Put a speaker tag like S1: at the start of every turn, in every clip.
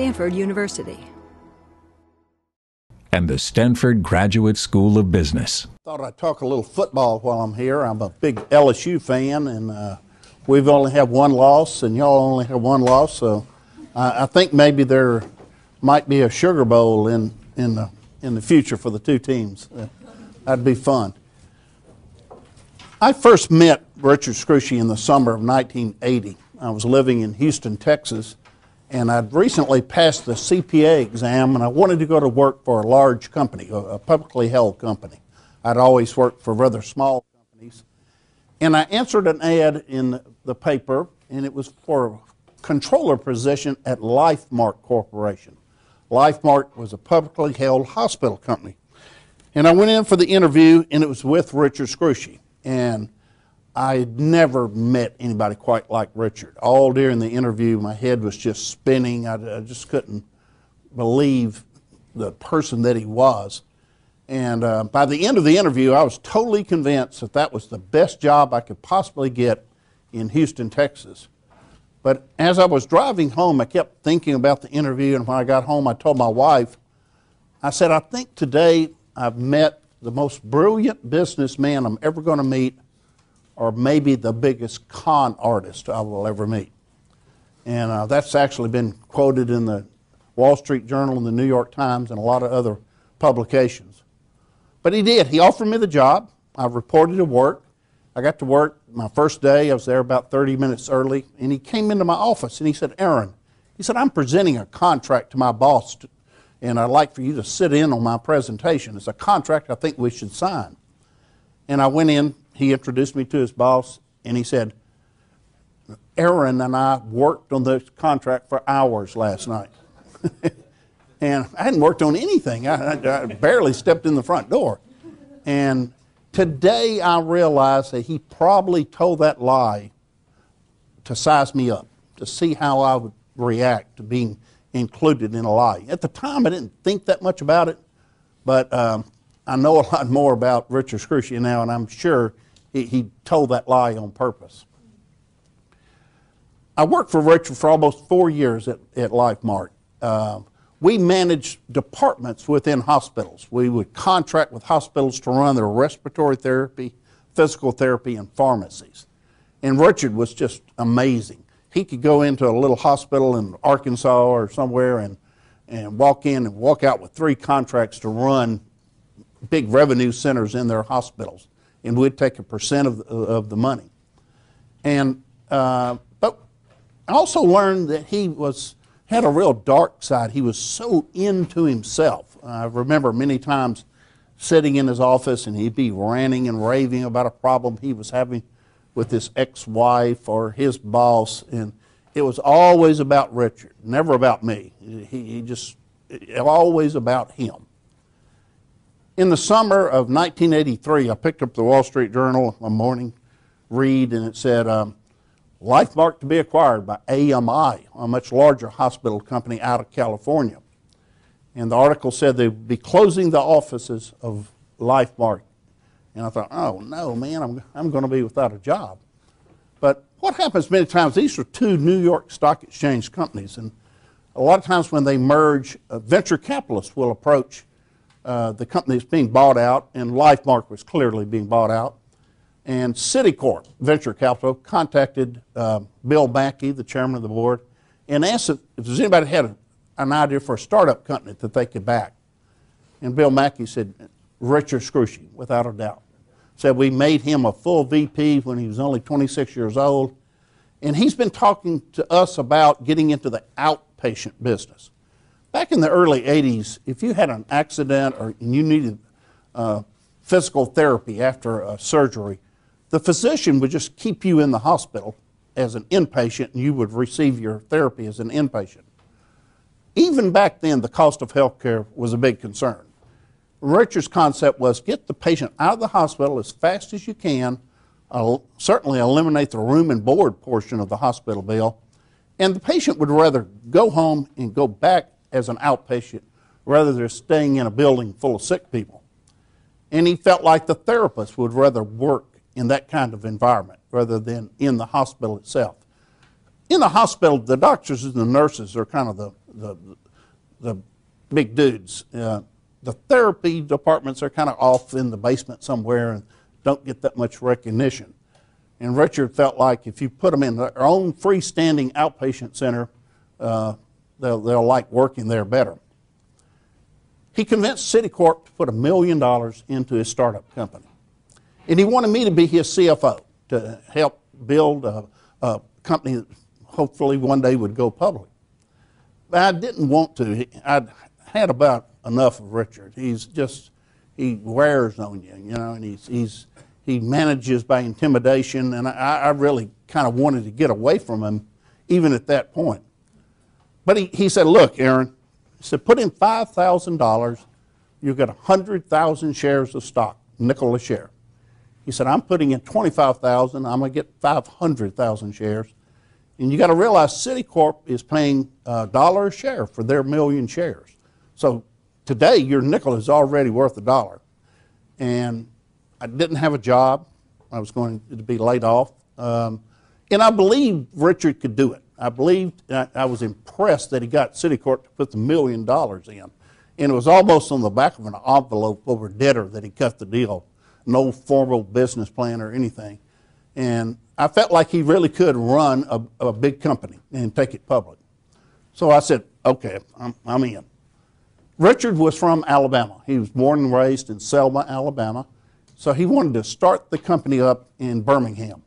S1: Stanford University.
S2: And the Stanford Graduate School of Business.
S3: Thought I'd talk a little football while I'm here. I'm a big LSU fan, and uh, we've only had one loss, and y'all only have one loss. So I, I think maybe there might be a Sugar Bowl in in the in the future for the two teams. Uh, that'd be fun. I first met Richard Scrushy in the summer of 1980. I was living in Houston, Texas, and I'd recently passed the CPA exam, and I wanted to go to work for a large company, a publicly held company. I'd always worked for rather small companies. And I answered an ad in the paper, and it was for a controller position at LifeMark Corporation. LifeMark was a publicly held hospital company. And I went in for the interview, and it was with Richard Scrushy. And I had never met anybody quite like Richard. All during the interview, my head was just spinning. I, I just couldn't believe the person that he was. And uh, by the end of the interview, I was totally convinced that that was the best job I could possibly get in Houston, Texas. But as I was driving home, I kept thinking about the interview. And when I got home, I told my wife, I said, I think today I've met the most brilliant businessman I'm ever going to meet, or maybe the biggest con artist I will ever meet. And uh, that's actually been quoted in the Wall Street Journal and the New York Times and a lot of other publications. But he did. He offered me the job. I reported to work. I got to work my first day. I was there about 30 minutes early. And he came into my office and he said, Aaron, he said, I'm presenting a contract to my boss to, and I'd like for you to sit in on my presentation. It's a contract I think we should sign. And I went in, he introduced me to his boss, and he said, Aaron and I worked on this contract for hours last night. and I hadn't worked on anything, I, I, I barely stepped in the front door. And today I realize that he probably told that lie to size me up, to see how I would react to being included in a lie. At the time, I didn't think that much about it, but um, I know a lot more about Richard Scrushy now, and I'm sure he, he told that lie on purpose. I worked for Richard for almost four years at, at LifeMark. Uh, we managed departments within hospitals. We would contract with hospitals to run their respiratory therapy, physical therapy, and pharmacies. And Richard was just amazing he could go into a little hospital in Arkansas or somewhere and, and walk in and walk out with three contracts to run big revenue centers in their hospitals. And we'd take a percent of, of the money. And, uh, but I also learned that he was, had a real dark side. He was so into himself. I remember many times sitting in his office and he'd be ranting and raving about a problem he was having with his ex wife or his boss. And it was always about Richard, never about me. He, he just, always about him. In the summer of 1983, I picked up the Wall Street Journal, a morning read, and it said, um, LifeMark to be acquired by AMI, a much larger hospital company out of California. And the article said they would be closing the offices of LifeMark and I thought, oh no, man, I'm, I'm going to be without a job. But what happens many times, these are two New York Stock Exchange companies, and a lot of times when they merge, uh, venture capitalists will approach uh, the company that's being bought out, and LifeMark was clearly being bought out. And Citicorp Venture Capital contacted uh, Bill Mackey, the chairman of the board, and asked if, there's anybody had an idea for a startup company that they could back. And Bill Mackey said, Richard Scrushy, without a doubt. Said we made him a full VP when he was only 26 years old. And he's been talking to us about getting into the outpatient business. Back in the early 80s, if you had an accident or you needed uh, physical therapy after a surgery, the physician would just keep you in the hospital as an inpatient and you would receive your therapy as an inpatient. Even back then, the cost of health care was a big concern. Richard's concept was get the patient out of the hospital as fast as you can, uh, certainly eliminate the room and board portion of the hospital bill, and the patient would rather go home and go back as an outpatient rather than staying in a building full of sick people. And he felt like the therapist would rather work in that kind of environment rather than in the hospital itself. in the hospital, the doctors and the nurses are kind of the, the, the big dudes. Uh, the therapy departments are kind of off in the basement somewhere and don't get that much recognition. And Richard felt like if you put them in their own freestanding outpatient center, uh, they'll, they'll like working there better. He convinced Citicorp to put a million dollars into his startup company. And he wanted me to be his CFO to help build a, a company that hopefully one day would go public. But I didn't want to. I'd had about enough of Richard. He's just, he wears on you, you know, and he's, he's, he manages by intimidation, and I, I really kind of wanted to get away from him even at that point. But he, he said, Look, Aaron, he said, put in $5,000, you get 100,000 shares of stock, nickel a share. He said, I'm putting in 25,000, I'm going to get 500,000 shares. And you got to realize Citicorp is paying a dollar a share for their million shares. So today, your nickel is already worth a dollar. And I didn't have a job. I was going to be laid off. Um, and I believed Richard could do it. I believed, I, I was impressed that he got Citicorp to put the million dollars in. And it was almost on the back of an envelope over debtor that he cut the deal. No formal business plan or anything. And I felt like he really could run a, a big company and take it public. So I said, okay, I'm, I'm in. Richard was from Alabama. He was born and raised in Selma, Alabama. So he wanted to start the company up in Birmingham.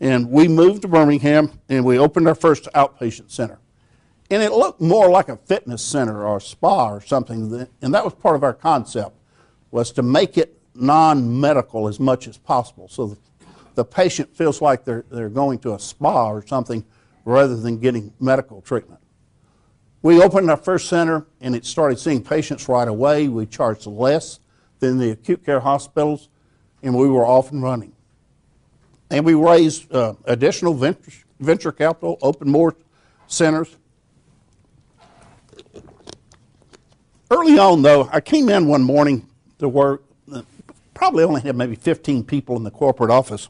S3: And we moved to Birmingham and we opened our first outpatient center. And it looked more like a fitness center or a spa or something. And that was part of our concept, was to make it non-medical as much as possible. So the, patient feels like they're, they're going to a spa or something rather than getting medical treatment. We opened our first center and it started seeing patients right away. We charged less than the acute care hospitals and we were off and running. And we raised uh, additional venture, venture capital, opened more centers. Early on, though, I came in one morning to work, probably only had maybe 15 people in the corporate office.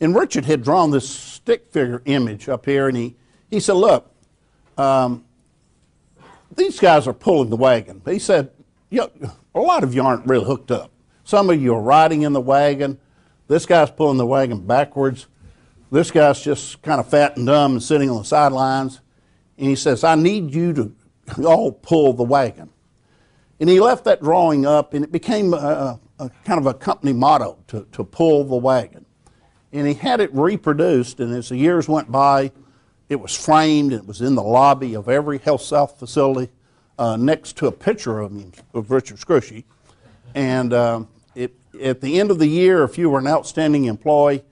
S3: And Richard had drawn this stick figure image up here, and he, he said, Look, um, these guys are pulling the wagon. He said, a lot of you aren't really hooked up. Some of you are riding in the wagon. This guy's pulling the wagon backwards. This guy's just kind of fat and dumb and sitting on the sidelines. And he says, I need you to all pull the wagon. And he left that drawing up, and it became a, a kind of a company motto to, to pull the wagon. And he had it reproduced, and as the years went by, it was framed and it was in the lobby of every Health South facility uh, next to a picture of, him, of Richard Scrushy. And um, at the end of the year, if you were an outstanding employee,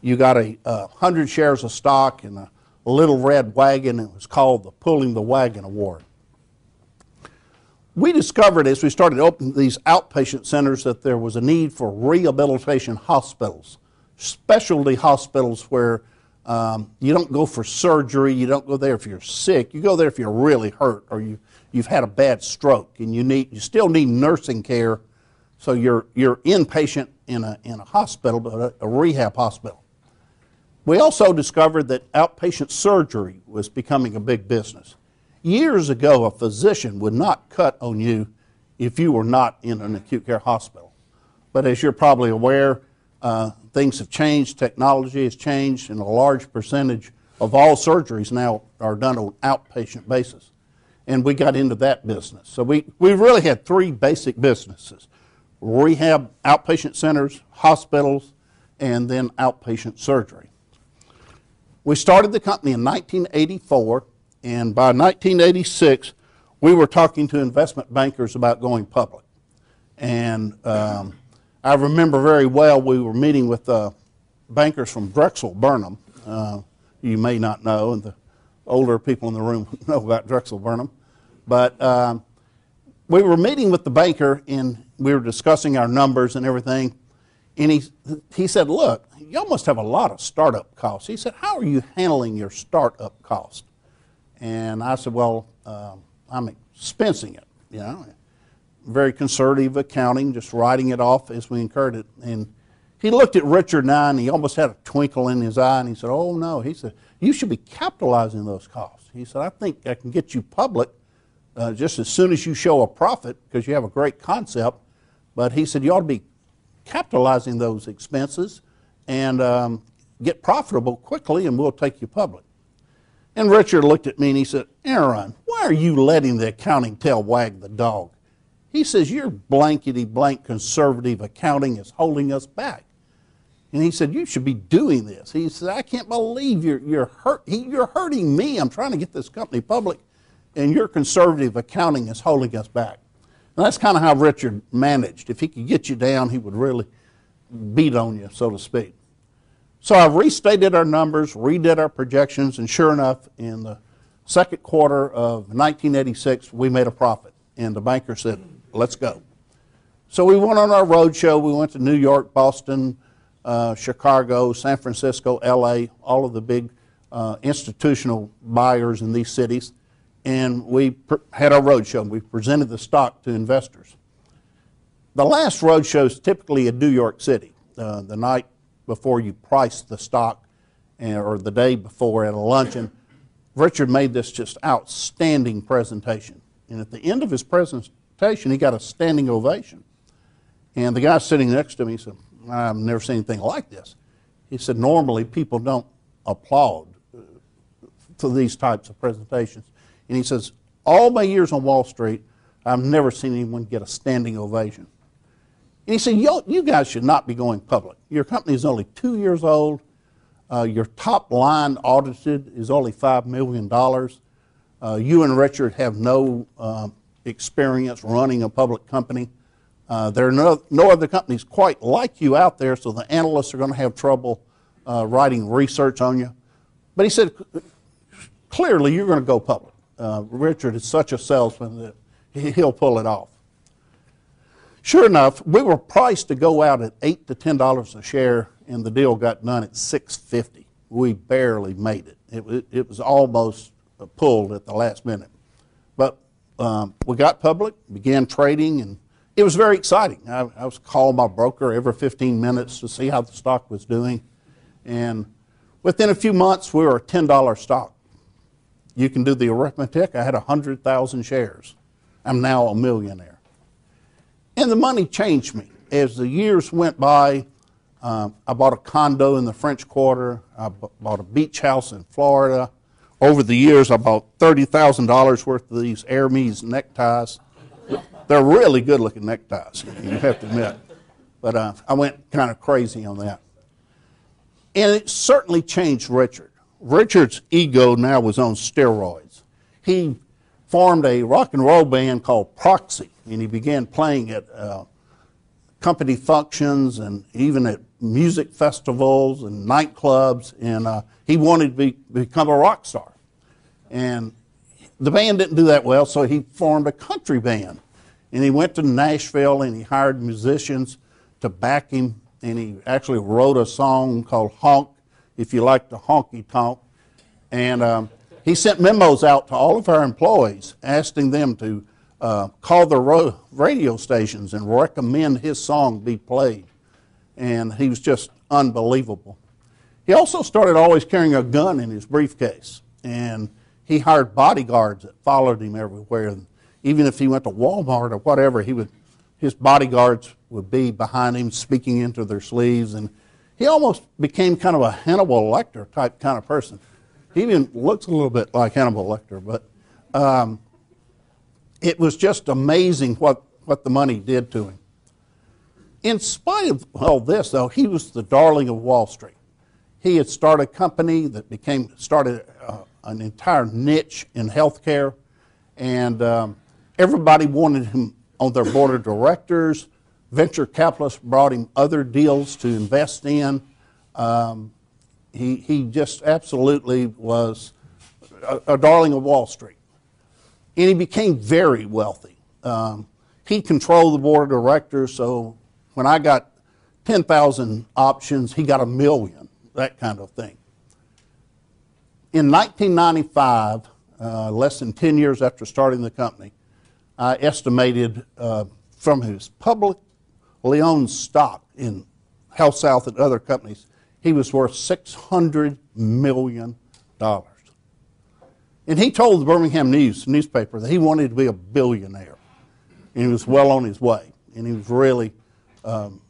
S3: you got a, a hundred shares of stock and a little red wagon. It was called the Pulling the Wagon Award. We discovered as we started opening these outpatient centers that there was a need for rehabilitation hospitals, specialty hospitals where um, you don't go for surgery. You don't go there if you're sick. You go there if you're really hurt or you, you've had a bad stroke and you, need, you still need nursing care. So you're, you're inpatient in a, in a hospital, but a, a rehab hospital. We also discovered that outpatient surgery was becoming a big business. Years ago, a physician would not cut on you if you were not in an acute care hospital. But as you're probably aware, uh, things have changed, technology has changed, and a large percentage of all surgeries now are done on outpatient basis. And we got into that business. So we, we really had three basic businesses rehab outpatient centers, hospitals, and then outpatient surgery. We started the company in 1984, and by 1986, we were talking to investment bankers about going public. And um, I remember very well we were meeting with uh, bankers from Drexel Burnham. Uh, you may not know, and the older people in the room know about Drexel Burnham. But um, we were meeting with the banker, and we were discussing our numbers and everything. And he, he said, Look, y'all must have a lot of startup costs. He said, How are you handling your startup cost? And I said, Well, uh, I'm expensing it, you know very conservative accounting, just writing it off as we incurred it. And he looked at Richard and I, and he almost had a twinkle in his eye, and he said, "Oh no," he said, "you should be capitalizing those costs." He said, "I think I can get you public uh, just as soon as you show a profit because you have a great concept." But he said, "You ought to be capitalizing those expenses and um, get profitable quickly, and we'll take you public." And Richard looked at me and he said, Aaron, why are you letting the accounting tail wag the dog? He says, Your blankety blank conservative accounting is holding us back. And he said, You should be doing this. He said, I can't believe you're, you're, hurt, you're hurting me. I'm trying to get this company public, and your conservative accounting is holding us back. And that's kind of how Richard managed. If he could get you down, he would really beat on you, so to speak. So I restated our numbers, redid our projections, and sure enough, in the second quarter of 1986, we made a profit. And the banker said, let's go. So we went on our road show. We went to New York, Boston, uh, Chicago, San Francisco, LA, all of the big uh, institutional buyers in these cities. And we had our roadshow. We presented the stock to investors. The last roadshow is typically in New York City. Uh, the night before you price the stock and, or the day before at a luncheon. Richard made this just outstanding presentation. And at the end of his presentation, he got a standing ovation. And the guy sitting next to me said, I've never seen anything like this. He said, normally people don't applaud uh, to these types of presentations. And he says, all my years on Wall Street, I've never seen anyone get a standing ovation. And he said, You guys should not be going public. Your company is only two years old. Uh, your top line audited is only $5 million. Uh, you and Richard have no uh, experience running a public company. Uh, there are no, no, other companies quite like you out there, so the analysts are going to have trouble uh, writing research on you. But he said, clearly you're going to go public. Uh, Richard is such a salesman that he'll pull it off. Sure enough, we were priced to go out at eight to ten dollars a share, and the deal got done at six fifty. We barely made it. It, it was almost pulled at the last minute, but um, we got public, began trading, and it was very exciting. I, I was calling my broker every 15 minutes to see how the stock was doing, and within a few months, we were a ten dollar stock. You can do the arithmetic. I had hundred thousand shares. I'm now a millionaire. And the money changed me. As the years went by, um, I bought a condo in the French Quarter. I bought a beach house in Florida. Over the years, I bought $30,000 worth of these Hermes neckties. They're really good looking neckties, you have to admit. But uh, I went kind of crazy on that. And it certainly changed Richard. Richard's ego now was on steroids. He formed a rock and roll band called Proxy and he began playing at uh, company functions and even at music festivals and nightclubs. And uh, he wanted to be, become a rock star. And the band didn't do that well, so he formed a country band. And he went to Nashville and he hired musicians to back him. And he actually wrote a song called Honk, if you like the honky tonk. And um, he sent memos out to all of our employees asking them to uh, call the ro- radio stations and recommend his song be played. And he was just unbelievable. He also started always carrying a gun in his briefcase. And he hired bodyguards that followed him everywhere. Even if he went to Walmart or whatever, he would, his bodyguards would be behind him speaking into their sleeves. And he almost became kind of a Hannibal Lecter type kind of person. He even looks a little bit like Hannibal Lecter, but um, it was just amazing what, what the money did to him. In spite of all this, though, he was the darling of Wall Street. He had started a company that became started uh, an entire niche in healthcare, and um, everybody wanted him on their board of directors. Venture capitalists brought him other deals to invest in. Um, he, he just absolutely was a, a darling of Wall Street and he became very wealthy. Um, he controlled the board of directors, so when I got 10,000 options, he got a million, that kind of thing. In 1995, uh, less than 10 years after starting the company, I estimated uh, from his publicly owned stock in Health South and other companies, he was worth $600 million. And he told the Birmingham News newspaper that he wanted to be a billionaire. And he was well on his way. And he was really, um,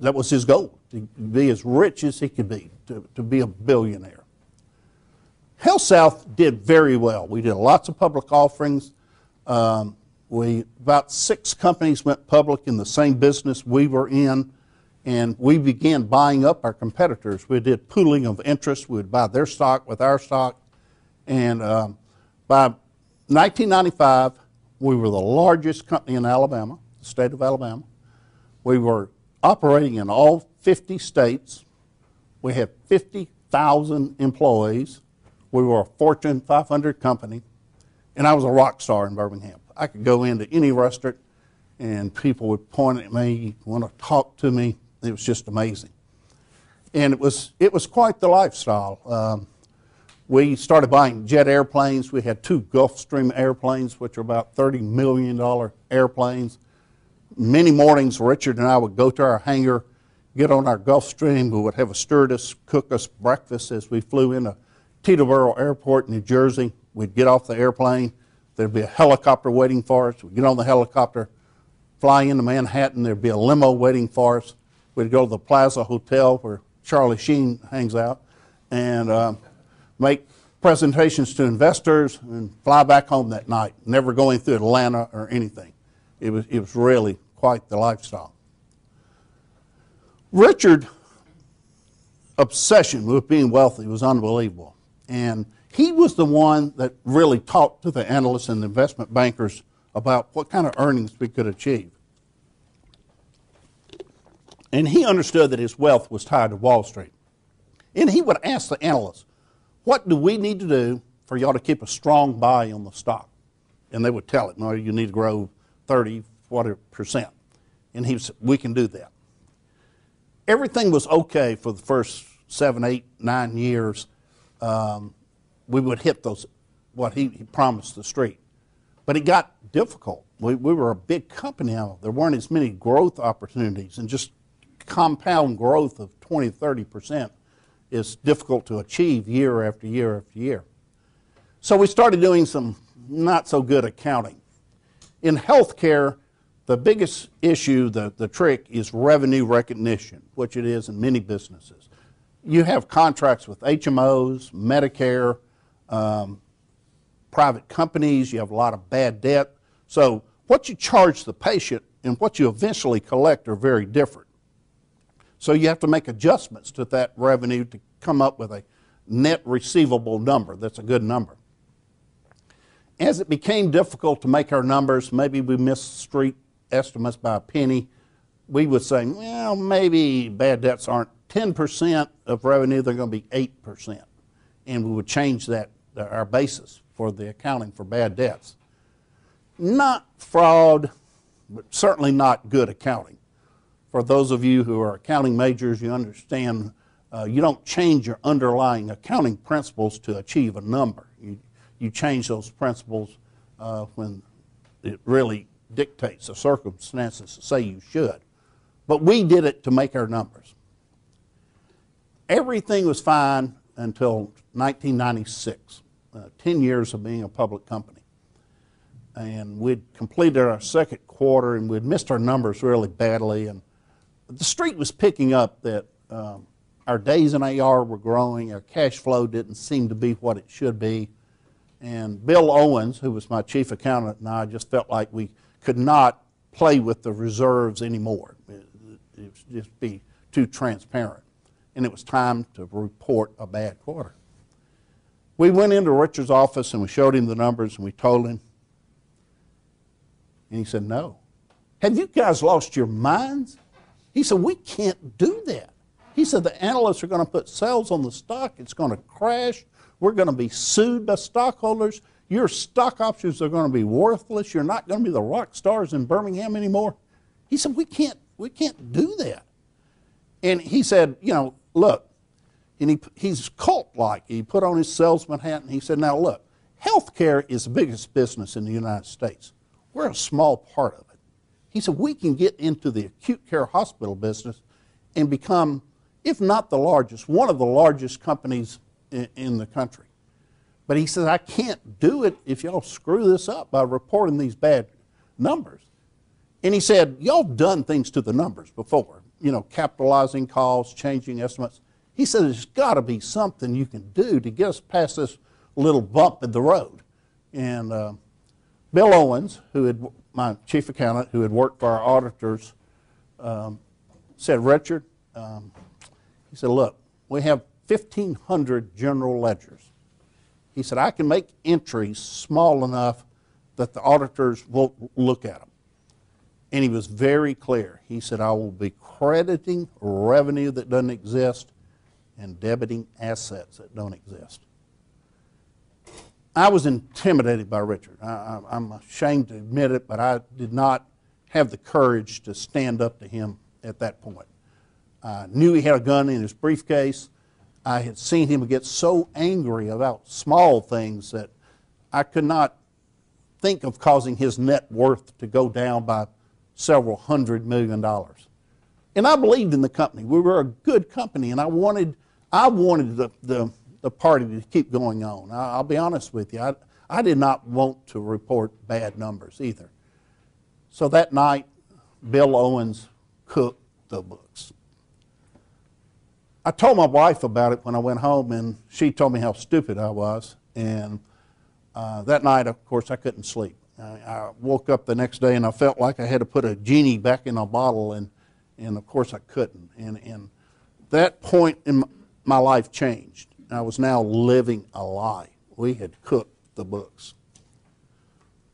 S3: that was his goal, to be as rich as he could be, to, to be a billionaire. Health South did very well. We did lots of public offerings. Um, we about six companies went public in the same business we were in, and we began buying up our competitors. We did pooling of interest. We would buy their stock with our stock, and um, by 1995, we were the largest company in Alabama, the state of Alabama. We were operating in all 50 states. We had 50,000 employees. We were a Fortune 500 company, and I was a rock star in Birmingham. I could go into any restaurant, and people would point at me, want to talk to me. It was just amazing, and it was it was quite the lifestyle. Um, we started buying jet airplanes. We had two Gulfstream airplanes, which are about $30 million airplanes. Many mornings, Richard and I would go to our hangar, get on our Gulfstream. We would have a stewardess cook us breakfast as we flew into Teterboro Airport, New Jersey. We'd get off the airplane. There'd be a helicopter waiting for us. We'd get on the helicopter, fly into Manhattan. There'd be a limo waiting for us. We'd go to the Plaza Hotel where Charlie Sheen hangs out and uh, make presentations to investors and fly back home that night, never going through Atlanta or anything. It was, it was really quite the lifestyle. Richard obsession with being wealthy was unbelievable. And he was the one that really talked to the analysts and the investment bankers about what kind of earnings we could achieve. And he understood that his wealth was tied to Wall Street. And he would ask the analysts, What do we need to do for y'all to keep a strong buy on the stock? And they would tell him, No, you need to grow 30, 40 percent. And he said, We can do that. Everything was okay for the first seven, eight, nine years um, we would hit those what he, he, promised the street. But it got difficult. We, we were a big company now. There weren't as many growth opportunities, and just compound growth of 20, 30 percent is difficult to achieve year after year after year. So we started doing some not so good accounting. In healthcare, the biggest issue, the, the trick, is revenue recognition, which it is in many businesses you have contracts with HMOs, Medicare, um, private companies, you have a lot of bad debt. So, what you charge the patient and what you eventually collect are very different. So, you have to make adjustments to that revenue to come up with a net receivable number that's a good number. As it became difficult to make our numbers, maybe we missed street estimates by a penny, we would say, well, maybe bad debts aren't 10% of revenue, they're going to be 8%. And we would change that, our basis for the accounting for bad debts. Not fraud, but certainly not good accounting. For those of you who are accounting majors, you understand uh, you don't change your underlying accounting principles to achieve a number. You, you change those principles uh, when it really dictates the circumstances to say you should. But we did it to make our numbers. Everything was fine until 1996, uh, 10 years of being a public company. And we'd completed our second quarter and we'd missed our numbers really badly. And the street was picking up that um, our days in AR were growing, our cash flow didn't seem to be what it should be. And Bill Owens, who was my chief accountant, and I just felt like we could not play with the reserves anymore. It, it just be too transparent and it was time to report a bad quarter. We went into Richard's office and we showed him the numbers and we told him. And he said, No. Have you guys lost your minds? He said, We can't do that. He said, The analysts are going to put sales on the stock, it's going to crash. We're going to be sued by stockholders. Your stock options are going to be worthless. You're not going to be the rock stars in Birmingham anymore. He said, We can't, we can't do that. And he said, You know, look, and he, he's cult like. He put on his salesman hat and he said, Now look, healthcare is the biggest business in the United States. We're a small part of it. He said, We can get into the acute care hospital business and become, if not the largest, one of the largest companies in, in the country. But he says, I can't do it if y'all screw this up by reporting these bad numbers. And he said, Y'all done things to the numbers before, you know, capitalizing costs, changing estimates. He said, There's got to be something you can do to get us past this little bump in the road. And uh, Bill Owens, who had, my chief accountant, who had worked for our auditors, um, said, Richard, um, he said, Look, we have 1,500 general ledgers. He said, I can make entries small enough that the auditors won't look at them. And he was very clear. He said, I will be crediting revenue that doesn't exist and debiting assets that don't exist. I was intimidated by Richard. I, am ashamed to admit it, but I did not have the courage to stand up to him at that point. I knew he had a gun in his briefcase. I had seen him get so angry about small things that I could not think of causing his net worth to go down by several hundred million dollars. And I believed in the company. We were a good company, and I wanted, I wanted the, the, the party to keep going on. I, will be honest with you. I, I did not want to report bad numbers either. So that night, Bill Owens cooked the books. I told my wife about it when I went home, and she told me how stupid I was. And uh, that night, of course, I couldn't sleep. I, I, woke up the next day and I felt like I had to put a genie back in a bottle, and, and of course I couldn't. And, and that point in my life changed. I was now living a lie. We had cooked the books.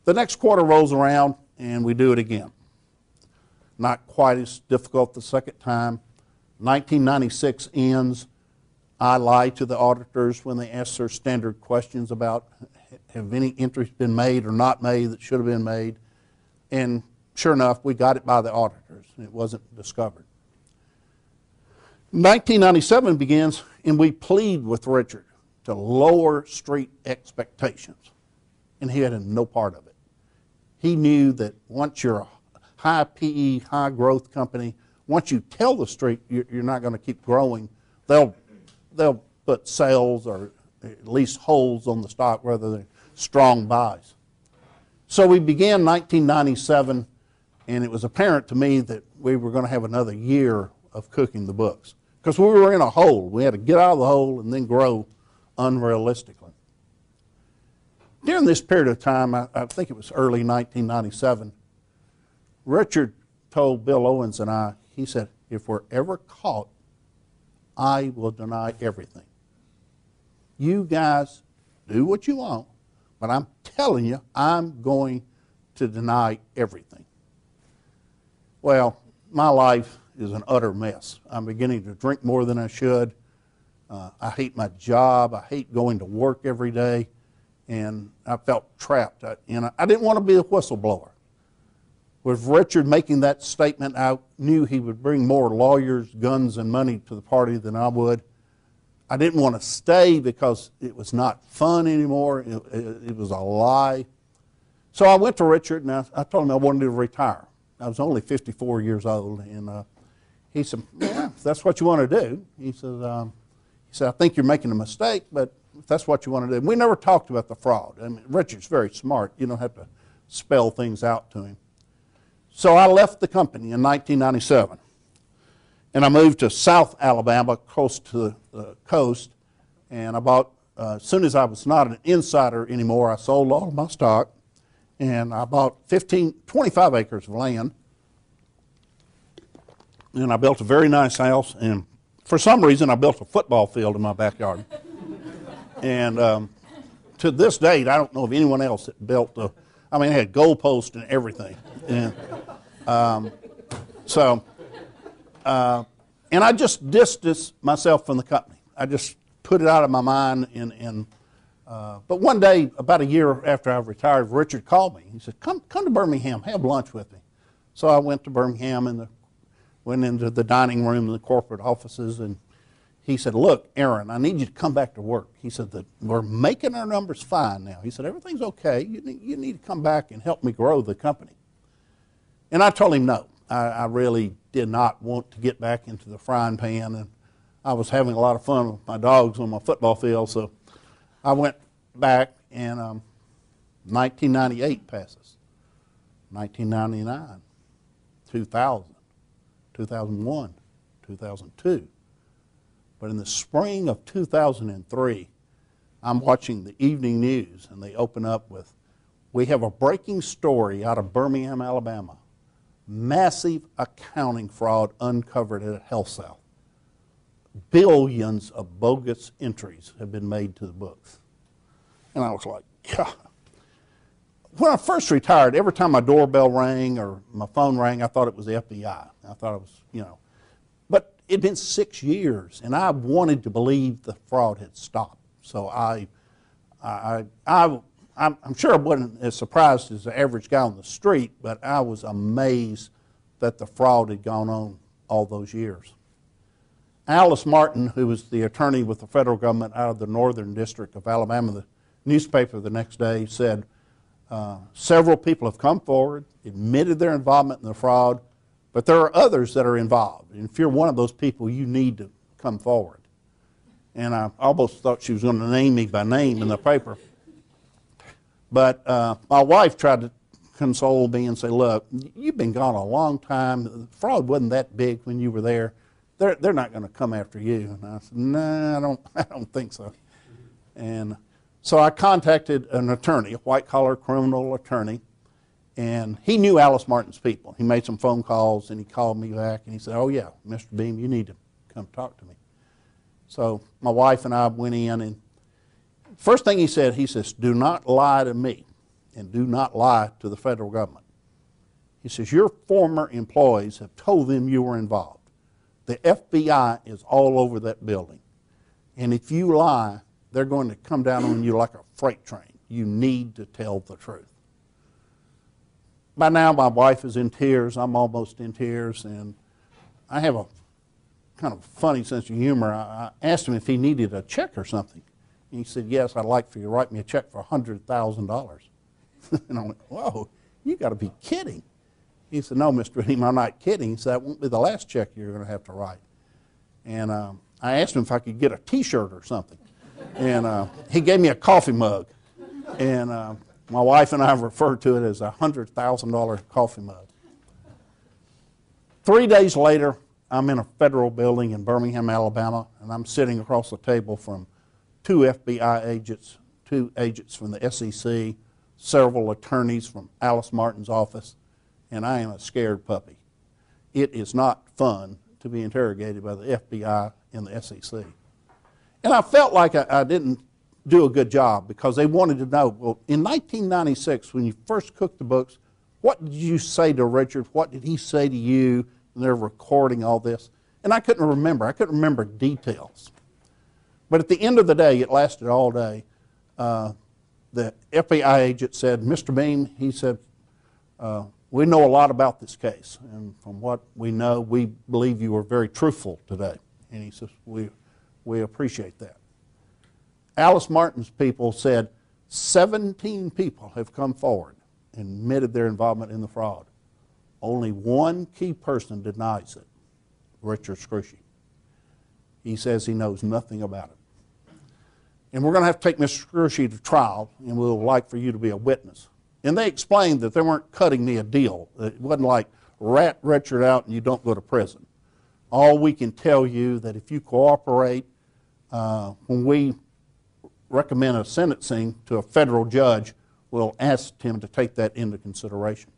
S3: The next quarter rolls around and we do it again. Not quite as difficult the second time. 1996 ends. I lie to the auditors when they ask their standard questions about have any entries been made or not made that should have been made. And sure enough, we got it by the auditors. It wasn't discovered. 1997 begins, and we plead with Richard to lower street expectations. And he had no part of it. He knew that once you're a high PE, high growth company, once you tell the street you're not going to keep growing, they'll, they'll put sales or at least holds on the stock rather than strong buys. So we began 1997, and it was apparent to me that we were going to have another year of cooking the books because we were in a hole. We had to get out of the hole and then grow unrealistically. During this period of time, I, I think it was early 1997, Richard told Bill Owens and I, he said, if we're ever caught, I will deny everything. You guys do what you want, but I'm telling you, I'm going to deny everything. Well, my life is an utter mess. I'm beginning to drink more than I should. Uh, I hate my job. I hate going to work every day. And I felt trapped. I, and I, didn't want to be a whistleblower. With Richard making that statement, I knew he would bring more lawyers, guns, and money to the party than I would. I didn't want to stay because it was not fun anymore. It, it, it was a lie. So I went to Richard and I, I, told him I wanted to retire. I was only 54 years old, and uh, he said, "Yeah, if that's what you want to do." He said, um, "He said I think you're making a mistake, but if that's what you want to do." We never talked about the fraud. I mean, Richard's very smart. You don't have to spell things out to him. So I left the company in 1997 and I moved to South Alabama, close to the coast. And about uh, as soon as I was not an insider anymore, I sold all of my stock, and I bought 15, 25 acres of land. And I built a very nice house, and for some reason, I built a football field in my backyard. and um, to this date, I don't know of anyone else that built a. I mean, it had goalposts and everything. And um, so uh, and I just distanced myself from the company. I just put it out of my mind. And, and uh, but one day, about a year after I retired, Richard called me. He said, "Come, come to Birmingham, have lunch with me." So I went to Birmingham and the, went into the dining room in the corporate offices, and he said, "Look, Aaron, I need you to come back to work." He said that we're making our numbers fine now. He said everything's okay. You need, you need to come back and help me grow the company. And I told him no. I, I really did not want to get back into the frying pan, and I was having a lot of fun with my dogs on my football field, so I went back, and um, 1998 passes, 1999, 2000, 2001, 2002. But in the spring of 2003, I'm watching the evening news, and they open up with, We have a breaking story out of Birmingham, Alabama. Massive accounting fraud uncovered at HealthSouth. Billions of bogus entries have been made to the books. And I was like, God. When I first retired, every time my doorbell rang or my phone rang, I thought it was the FBI. I thought it was, you know. But it'd been six years, and I wanted to believe the fraud had stopped. So I, I, I, I'm sure I wasn't as surprised as the average guy on the street, but I was amazed that the fraud had gone on all those years. Alice Martin, who was the attorney with the federal government out of the Northern District of Alabama, the newspaper the next day said uh, several people have come forward, admitted their involvement in the fraud, but there are others that are involved. And if you're one of those people, you need to come forward. And I almost thought she was going to name me by name in the paper. But uh, my wife tried to console me and say, Look, you've been gone a long time. Fraud wasn't that big when you were there they're, they're not going to come after you. And I said, no, nah, I don't, I don't think so. And so I contacted an attorney, a white collar criminal attorney, and he knew Alice Martin's people. He made some phone calls and he called me back and he said, Oh, yeah, Mr. Beam, you need to come talk to me. So my wife and I went in, and first thing he said, he says, Do not lie to me and do not lie to the federal government. He says, Your former employees have told them you were involved. The FBI is all over that building. And if you lie, they're going to come down on you like a freight train. You need to tell the truth. By now, my wife is in tears. I'm almost in tears. And I have a kind of funny sense of humor. I asked him if he needed a check or something. And he said, Yes, I'd like for you to write me a check for $100,000. and I went, Whoa, you got to be kidding. He said, No, Mr. Beam, I'm not kidding. He said, That won't be the last check you're going to have to write. And uh, I asked him if I could get a t shirt or something. And uh, he gave me a coffee mug. And uh, my wife and I refer to it as a $100,000 coffee mug. Three days later, I'm in a federal building in Birmingham, Alabama, and I'm sitting across the table from two FBI agents, two agents from the SEC, several attorneys from Alice Martin's office, and I am a scared puppy. It is not fun to be interrogated by the FBI and the SEC. And I felt like I, I didn't do a good job because they wanted to know well, in 1996, when you first cooked the books, what did you say to Richard? What did he say to you? And they're recording all this. And I couldn't remember. I couldn't remember details. But at the end of the day, it lasted all day. Uh, the FBI agent said, Mr. Beam, he said, uh, we know a lot about this case, and from what we know, we believe you were very truthful today. And he says, we, we appreciate that. Alice Martin's people said 17 people have come forward and admitted their involvement in the fraud. Only one key person denies it Richard Scrushy. He says he knows nothing about it. And we're going to have to take Mr. Scrushy to trial, and we'll like for you to be a witness. And they explained that they weren't cutting me a deal. It wasn't like rat Richard out and you don't go to prison. All we can tell you that if you cooperate, uh, when we recommend a sentencing to a federal judge, we'll ask him to take that into consideration.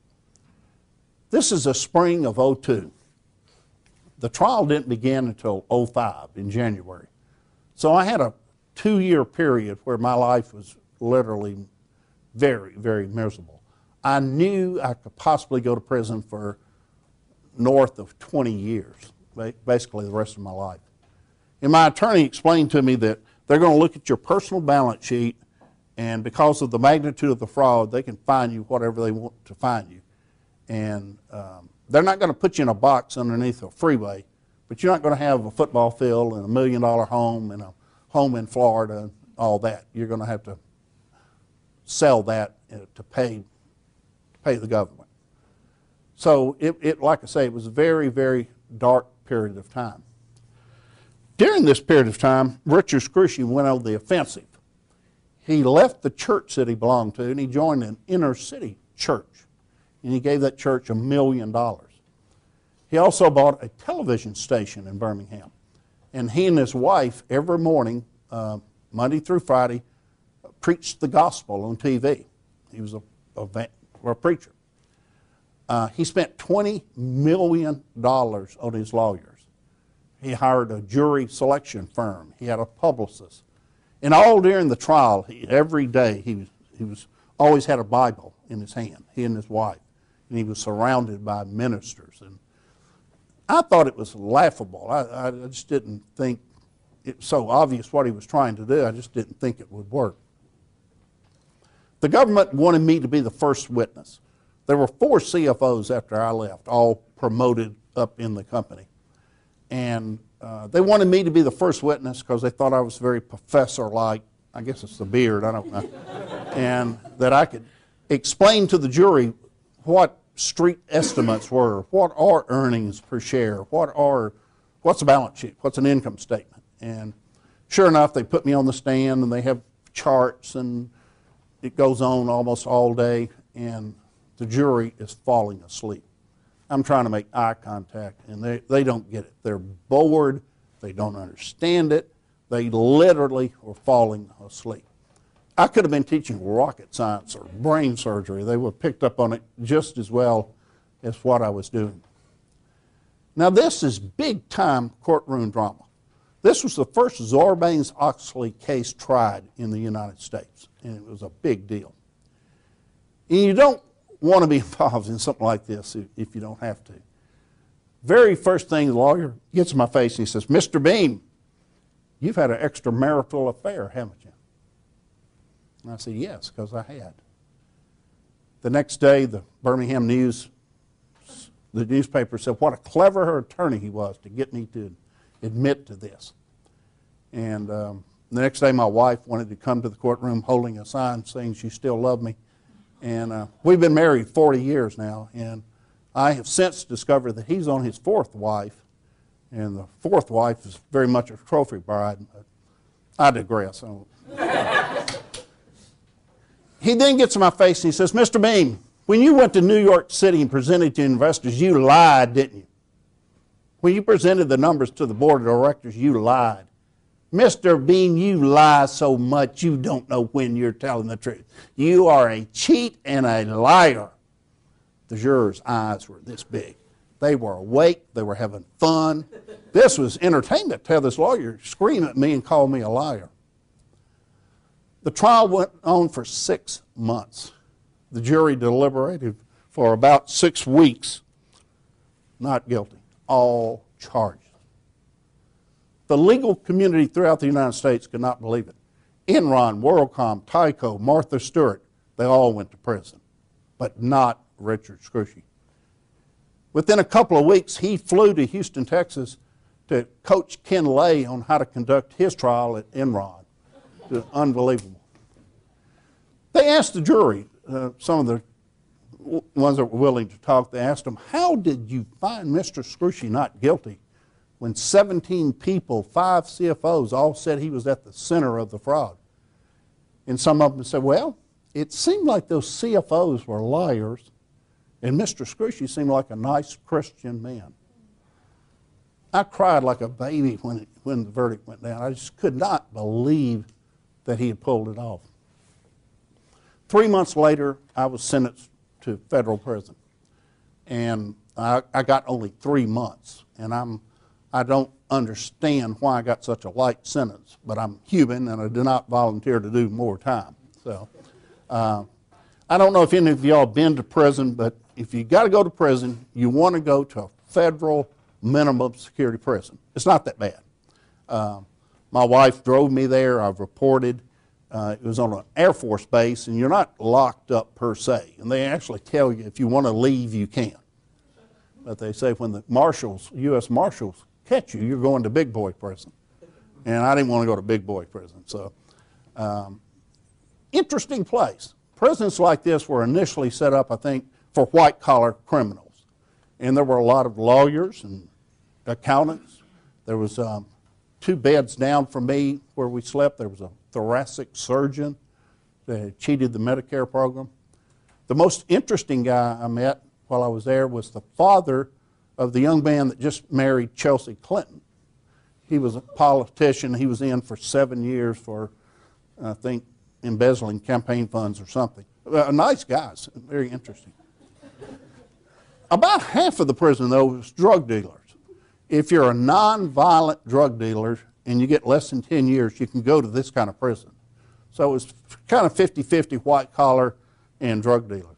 S3: This is the spring of 02. The trial didn't begin until 05 in January. So I had a two year period where my life was literally very, very miserable. I knew I could possibly go to prison for north of 20 years, basically the rest of my life. And my attorney explained to me that they're going to look at your personal balance sheet, and because of the magnitude of the fraud, they can find you whatever they want to find you. And um, they're not going to put you in a box underneath a freeway, but you're not going to have a football field and a million dollar home and a home in Florida and all that. You're going to have to sell that uh, to pay, pay the government. So, it, it, like I say, it was a very, very dark period of time. During this period of time, Richard Scrushy went on the offensive. He left the church that he belonged to and he joined an inner city church. And he gave that church a million dollars. He also bought a television station in Birmingham. And he and his wife, every morning, uh, Monday through Friday, preached the gospel on TV. He was a, a, a preacher. Uh, he spent $20 million on his lawyers. He hired a jury selection firm. He had a publicist. And all during the trial, he, every day, he was, he was always had a Bible in his hand, he and his wife. And he was surrounded by ministers. And I thought it was laughable. I, I just didn't think it was so obvious what he was trying to do. I just didn't think it would work. The government wanted me to be the first witness. There were four CFOs after I left, all promoted up in the company. And uh, they wanted me to be the first witness because they thought I was very professor like. I guess it's the beard, I don't know. and that I could explain to the jury what street estimates were, what are earnings per share, what are, what's a balance sheet, what's an income statement. And sure enough, they put me on the stand and they have charts and it goes on almost all day and the jury is falling asleep. I'm trying to make eye contact, and they, they don't get it. They're bored, they don't understand it, they literally are falling asleep. I could have been teaching rocket science or brain surgery. They would have picked up on it just as well as what I was doing. Now, this is big time courtroom drama. This was the first Sarbanes Oxley case tried in the United States, and it was a big deal. And you don't want to be involved in something like this if you don't have to. Very first thing the lawyer gets in my face and he says, Mr. Beam, you've had an extramarital affair, haven't you? And I said, Yes, because I had. The next day, the Birmingham News, the newspaper said, What a clever attorney he was to get me to admit to this. And um, the next day, my wife wanted to come to the courtroom holding a sign saying she still loved me. And uh, we've been married 40 years now, and I have since discovered that he's on his fourth wife, and the fourth wife is very much a trophy bride. I digress. he then gets in my face and he says, Mr. Beam, when you went to New York City and presented to investors, you lied, didn't you? When you presented the numbers to the board of directors, you lied. Mr. Beam, you lie so much you don't know when you're telling the truth. You are a cheat and a liar. The jurors' eyes were this big. They were awake, they were having fun. This was entertainment to have this lawyer scream at me and call me a liar. The trial went on for six months. The jury deliberated for about six weeks. Not guilty. All charged. The legal community throughout the United States could not believe it. Enron, WorldCom, Tyco, Martha Stewart, they all went to prison, but not Richard Scrushy. Within a couple of weeks, he flew to Houston, Texas to coach Ken Lay on how to conduct his trial at Enron. Unbelievable. They asked the jury, uh, some of the ones that were willing to talk, they asked them, How did you find Mr. Scrushy not guilty when 17 people, five CFOs, all said he was at the center of the fraud. And some of them said, well, it seemed like those CFOs were liars, and Mr. Scrushy seemed like a nice Christian man. I cried like a baby when, it, when the verdict went down. I just could not believe that he had pulled it off. Three months later, I was sentenced to federal prison. And I, I got only three months. And I'm I don't understand why I got such a light sentence, but I'm human and I do not volunteer to do more time. So uh, I don't know if any of y'all been to prison, but if you got to go to prison, you want to go to a federal minimum security prison. It's not that bad. Uh, my wife drove me there. I've reported. Uh, it was on an Air Force base, and you're not locked up per se. And they actually tell you if you want to leave, you can. But they say when the marshals, U.S. Marshals, catch you, you're going to big boy prison. And I didn't want to go to big boy prison. So, um, interesting place. Prisons like this were initially set up, I think, for white collar criminals. And there were a lot of lawyers and accountants. There was um, two beds down from me where we slept. There was a thoracic surgeon that cheated the Medicare program. The most interesting guy I met while I was there was the father of the young man that just married Chelsea Clinton. He was a politician. He was in for seven years for, I think, embezzling campaign funds or something. Uh, nice guys, very interesting. About half of the prison, though, was drug dealers. If you're a nonviolent drug dealer and you get less than 10 years, you can go to this kind of prison. So it was kind of 50 50 white collar and drug dealer.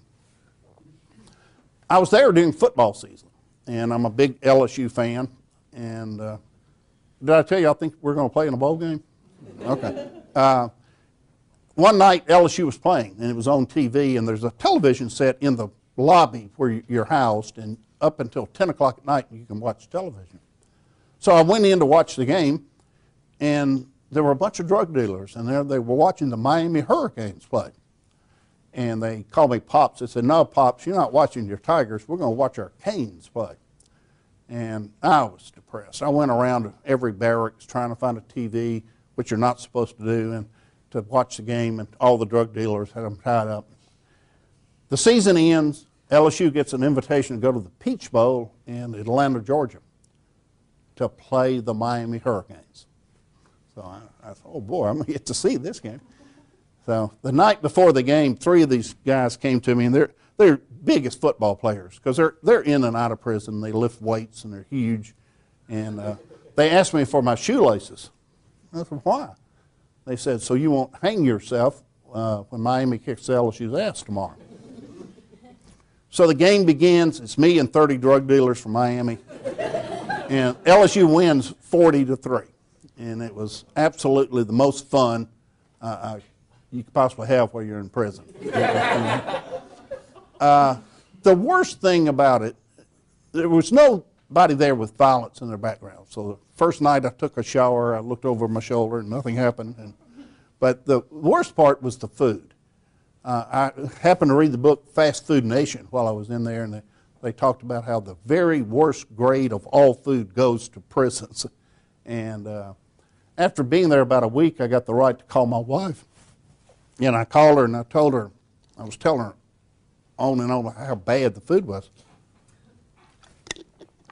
S3: I was there during football season, and I'm a big LSU fan. And uh, did I tell you I think we're going to play in a bowl game? Okay. Uh, one night LSU was playing, and it was on TV, and there's a television set in the lobby where you're housed, and up until 10 o'clock at night, you can watch television. So I went in to watch the game, and there were a bunch of drug dealers, and there they were watching the Miami Hurricanes play. And they called me Pops. They said, No, Pops, you're not watching your Tigers. We're going to watch our Canes play. And I was depressed. I went around every barracks trying to find a TV, which you're not supposed to do, and to watch the game, and all the drug dealers had them tied up. The season ends. LSU gets an invitation to go to the Peach Bowl in Atlanta, Georgia, to play the Miami Hurricanes. So I, I thought, oh boy, I'm going to get to see this game. So the night before the game, three of these guys came to me, and they're they're biggest football players because they're they're in and out of prison. They lift weights and they're huge, and uh, they asked me for my shoelaces. I said, why? They said, so you won't hang yourself uh, when Miami kicks LSU's ass tomorrow. So the game begins. It's me and 30 drug dealers from Miami. And LSU wins 40 to 3. And it was absolutely the most fun uh, you could possibly have while you're in prison. uh, the worst thing about it, there was nobody there with violence in their background. So the first night I took a shower, I looked over my shoulder and nothing happened. And, but the worst part was the food. Uh, I happened to read the book Fast Food Nation while I was in there, and they, they talked about how the very worst grade of all food goes to prisons. And uh, after being there about a week, I got the right to call my wife. And I called her and I told her, I was telling her on and on how bad the food was.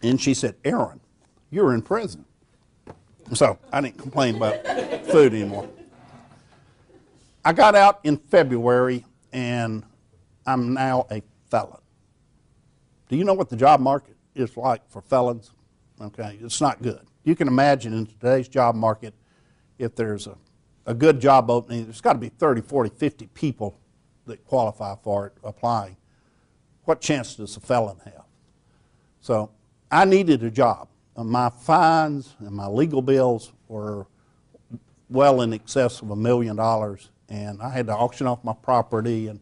S3: And she said, Aaron, you're in prison. So I didn't complain about food anymore. I got out in February and I'm now a felon. Do you know what the job market is like for felons? Okay, it's not good. You can imagine in today's job market, if there's a, a good job opening, there's got to be 30, 40, 50 people that qualify for it applying. What chance does a felon have? So I needed a job. My fines and my legal bills were well in excess of a million dollars and I had to auction off my property, and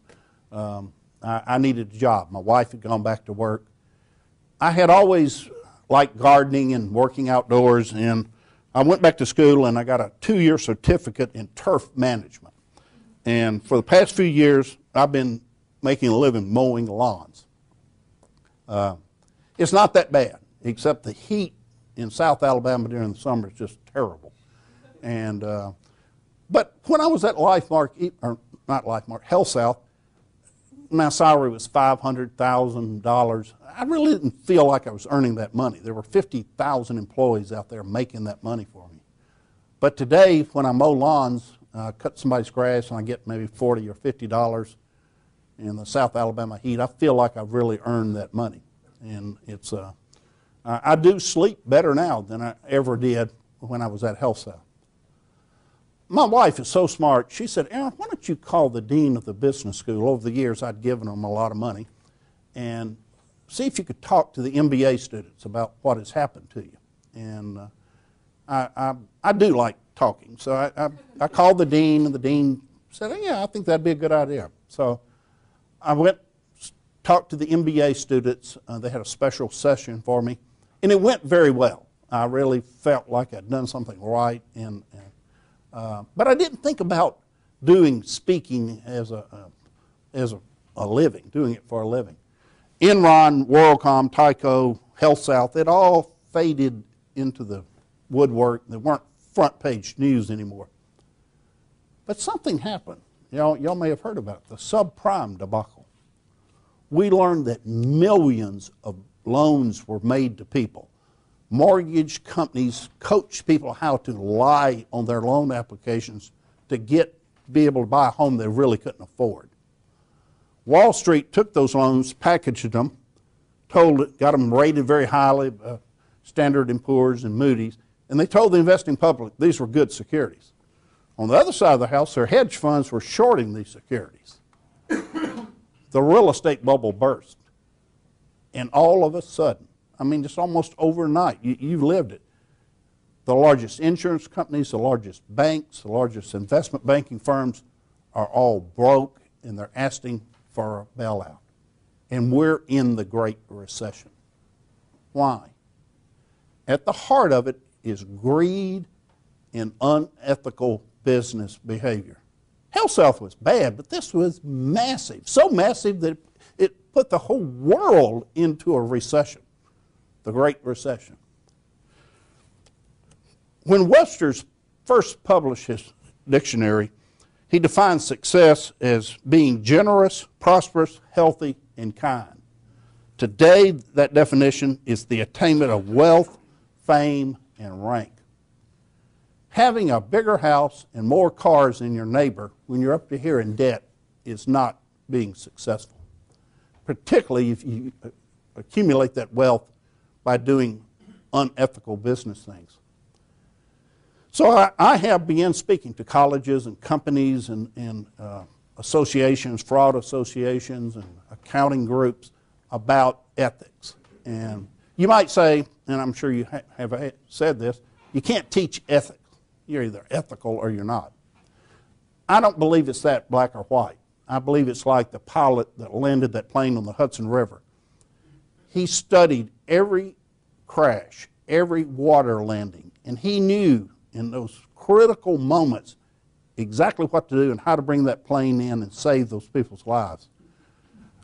S3: um, I, I, needed a job. My wife had gone back to work. I had always liked gardening and working outdoors, and I went back to school and I got a two year certificate in turf management. And for the past few years, I've been making a living mowing lawns. Uh, it's not that bad, except the heat in South Alabama during the summer is just terrible. And uh, but when I was at LifeMark, or not LifeMark, HealthSouth, my salary was $500,000. I really didn't feel like I was earning that money. There were 50,000 employees out there making that money for me. But today, when I mow lawns, uh, cut somebody's grass, and I get maybe 40 or $50 in the South Alabama heat, I feel like I've really earned that money. And it's, uh, I do sleep better now than I ever did when I was at HealthSouth my wife is so smart. She said, Aaron, why don't you call the dean of the business school? Over the years, I'd given them a lot of money, and see if you could talk to the MBA students about what has happened to you. And uh, I, I, I, do like talking, so I, I, I, called the dean, and the dean said, oh, "Yeah, I think that'd be a good idea." So I went talked to the MBA students. Uh, they had a special session for me, and it went very well. I really felt like I'd done something right, and, and uh, but I didn't think about doing speaking as a, uh, as a, a, living, doing it for a living. Enron, WorldCom, Tyco, HealthSouth, it all faded into the woodwork. They weren't front page news anymore. But something happened. Y'all, y'all may have heard about it, the subprime debacle. We learned that millions of loans were made to people. Mortgage companies coached people how to lie on their loan applications to get be able to buy a home they really couldn't afford. Wall Street took those loans, packaged them, told it, got them rated very highly, uh, Standard and Poor's and Moody's, and they told the investing public these were good securities. On the other side of the house, their hedge funds were shorting these securities. the real estate bubble burst. And all of a sudden, I mean, just almost overnight, you, you've lived it. The largest insurance companies, the largest banks, the largest investment banking firms are all broke and they're asking for a bailout. And we're in the Great Recession. Why? At the heart of it is greed and unethical business behavior. HealthSouth was bad, but this was massive. So massive that it put the whole world into a recession, the Great Recession. When Webster's first published his dictionary, he defined success as being generous, prosperous, healthy, and kind. Today, that definition is the attainment of wealth, fame, and rank. Having a bigger house and more cars than your neighbor when you're up to here in debt is not being successful, particularly if you accumulate that wealth by doing unethical business things. So I, I have begun speaking to colleges and companies and, and uh, associations, fraud associations, and accounting groups about ethics. And you might say, and I'm sure you ha- have said this, you can't teach ethics. You're either ethical or you're not. I don't believe it's that black or white. I believe it's like the pilot that landed that plane on the Hudson River. He studied every crash, every water landing, and he knew in those critical moments exactly what to do and how to bring that plane in and save those people's lives.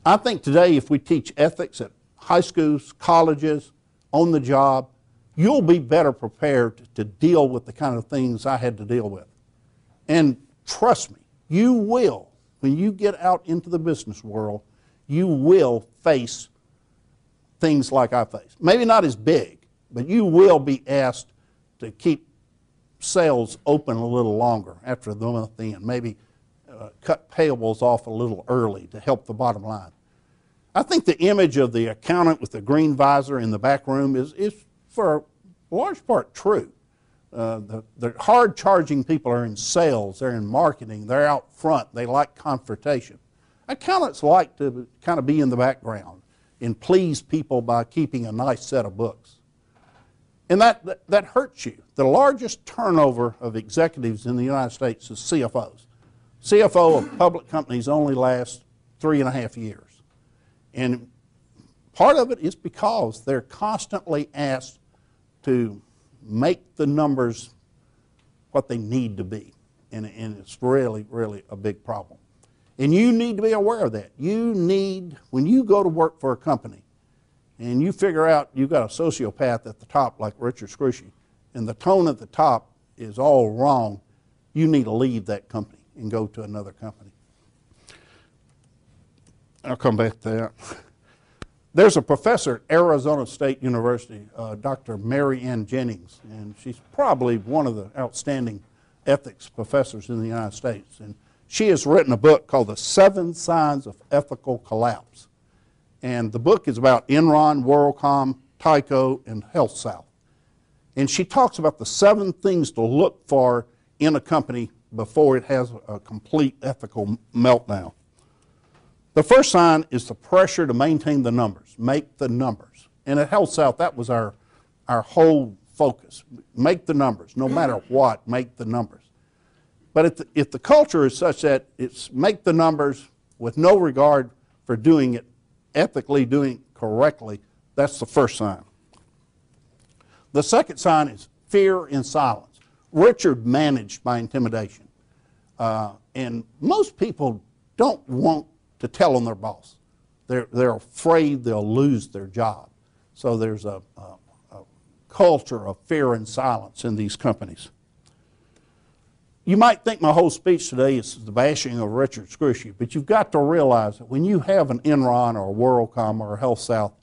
S3: I think today, if we teach ethics at high schools, colleges, on the job, you'll be better prepared to deal with the kind of things I had to deal with. And trust me, you will, when you get out into the business world, you will face things like I face. Maybe not as big, but you will be asked to keep sales open a little longer after the month end. Maybe uh, cut payables off a little early to help the bottom line. I think the image of the accountant with the green visor in the back room is, is for a large part true. Uh, the, the hard charging people are in sales, they're in marketing, they're out front, they like confrontation. Accountants like to kind of be in the background and please people by keeping a nice set of books. And that, that, that hurts you. The largest turnover of executives in the United States is CFOs. CFO of public companies only lasts three and a half years. And part of it is because they're constantly asked to make the numbers what they need to be. And, and it's really, really a big problem. And you need to be aware of that. You need, when you go to work for a company and you figure out you've got a sociopath at the top like Richard Scrushy, and the tone at the top is all wrong, you need to leave that company and go to another company. I'll come back to that. There's a professor at Arizona State University, uh, Dr. Marianne Jennings, and she's probably one of the outstanding ethics professors in the United States. And she has written a book called The Seven Signs of Ethical Collapse. And the book is about Enron, WorldCom, Tyco, and HealthSouth. And she talks about the seven things to look for in a company before it has a complete ethical meltdown. The first sign is the pressure to maintain the numbers, make the numbers. And at HealthSouth, that was our, our whole focus. Make the numbers, no matter what, make the numbers. But if the, if the culture is such that it's make the numbers with no regard for doing it ethically, doing it correctly, that's the first sign. The second sign is fear and silence. Richard managed by intimidation. Uh, and most people don't want to tell on their boss. they're, they're afraid they'll lose their job. So there's a, a, a culture of fear and silence in these companies. You might think my whole speech today is the bashing of Richard Scrushy, but you've got to realize that when you have an Enron or a WorldCom or a HealthSouth,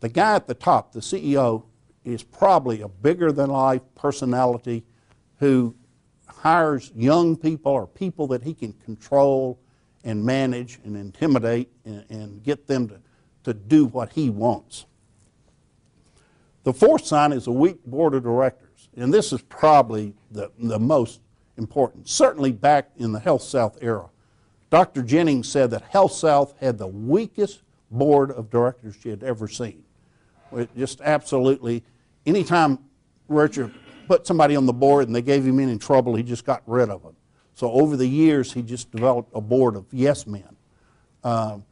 S3: the guy at the top, the CEO, is probably a bigger than life personality who hires young people or people that he can control and manage and intimidate and, and get them to, to do what he wants. The fourth sign is a weak board of directors, and this is probably the, the most important. Certainly back in the HealthSouth era, Dr. Jennings said that HealthSouth had the weakest board of directors she had ever seen. It just absolutely, anytime Richard put somebody on the board and they gave him any trouble, he just got rid of them. So over the years, he just developed a board of yes men. Um,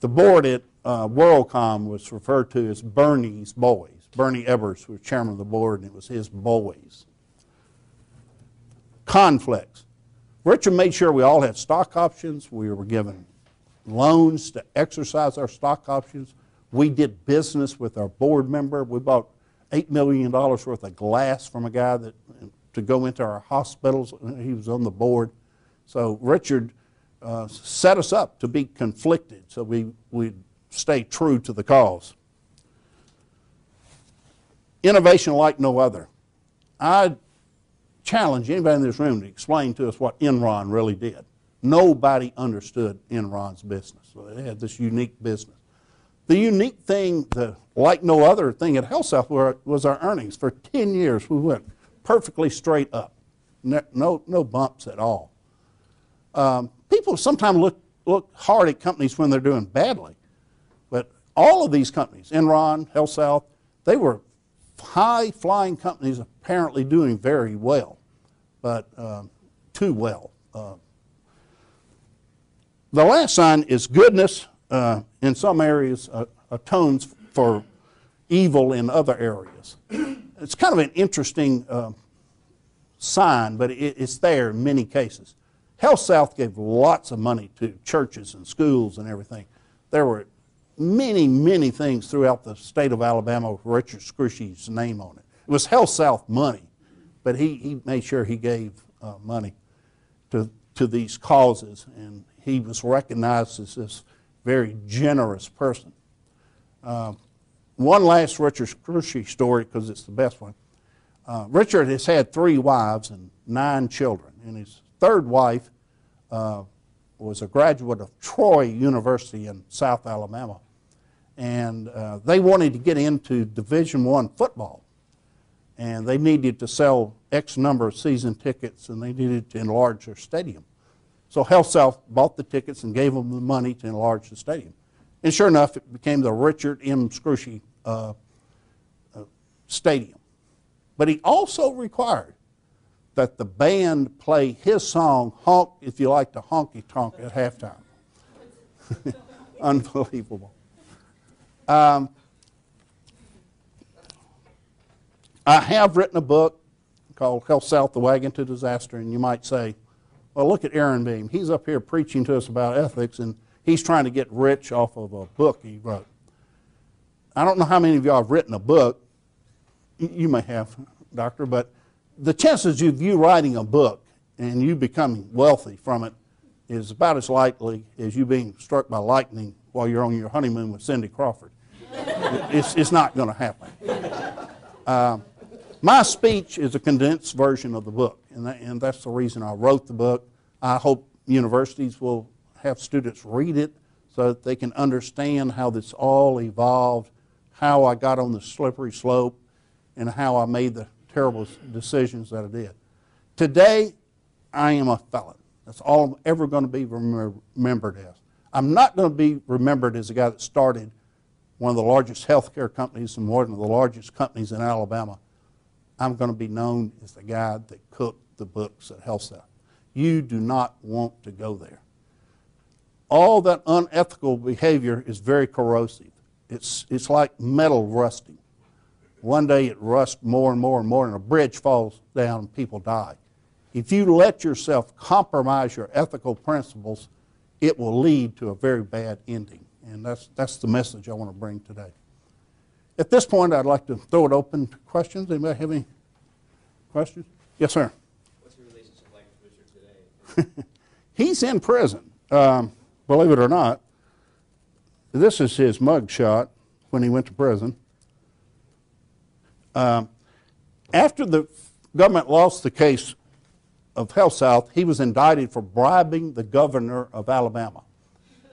S3: the board at uh, WorldCom was referred to as Bernie's Boys. Bernie Ebbers was chairman of the board, and it was his boys conflicts. Richard made sure we all had stock options. We were given loans to exercise our stock options. We did business with our board member. We bought $8 million worth of glass from a guy that, to go into our hospitals. He was on the board. So Richard uh, set us up to be conflicted so we, we'd stay true to the cause. Innovation like no other. I challenge anybody in this room to explain to us what Enron really did. Nobody understood Enron's business. So they had this unique business. The unique thing, the, like no other thing at HealthSouth, was our earnings. For 10 years, we went perfectly straight up. No, no bumps at all. Um, people sometimes look, look hard at companies when they're doing badly. But all of these companies, Enron, HealthSouth, they were high flying companies apparently doing very well, but um, too well. Uh, the last sign is goodness uh, in some areas uh, atones for evil in other areas. It's kind of an interesting uh, sign, but it, it's there in many cases. HealthSouth gave lots of money to churches and schools and everything. There were many, many things throughout the state of Alabama with Richard Scrushy's name on it. It was HealthSouth money, but he, he made sure he gave uh, money to, to these causes, and he was recognized as this very generous person. Uh, one last Richard Scrushy story, because it's the best one. Uh, Richard has had three wives and nine children, and his third wife uh, was a graduate of Troy University in South Alabama, and uh, they wanted to get into Division One football, and they needed to sell X number of season tickets, and they needed to enlarge their stadium. So HealthSouth bought the tickets and gave them the money to enlarge the stadium, and sure enough, it became the Richard M. Scrushy uh, uh, Stadium. But he also required that the band play his song, Honk If You Like to Honky Tonk, at halftime. Unbelievable. Um, I have written a book called Hell HealthSouth the Wagon to Disaster, and you might say, well, look at Aaron Beam. He's up here preaching to us about ethics, and he's trying to get rich off of a book he wrote. I don't know how many of y'all have written a book. You may have, Doctor, but the chances of you writing a book and you becoming wealthy from it is about as likely as you being struck by lightning while you're on your honeymoon with Cindy Crawford. It's, it's not going to happen. Uh, my speech is a condensed version of the book, and, that, and that's the reason I wrote the book. I hope universities will have students read it so that they can understand how this all evolved, how I got on the slippery slope, and how I made the terrible decisions that I did. Today, I am a felon. That's all I'm ever going to be remembered as. I'm not going to be remembered as a guy that started one of the largest healthcare companies and one of the largest companies in Alabama. I'm going to be known as the guy that cooked the books at HealthSouth. You do not want to go there. All that unethical behavior is very corrosive. It's, it's like metal rusting. One day it rusts more and more and more, and a bridge falls down and people die. If you let yourself compromise your ethical principles, it will lead to a very bad ending. And that's, that's the message I want to bring today. At this point, I'd like to throw it open to questions. Anybody have any questions? Yes, sir.
S1: What's your relationship like with Richard today?
S3: He's in prison, um, believe it or not. This is his mug shot when he went to prison. Um, after the government lost the case of HealthSouth, he was indicted for bribing the governor of Alabama.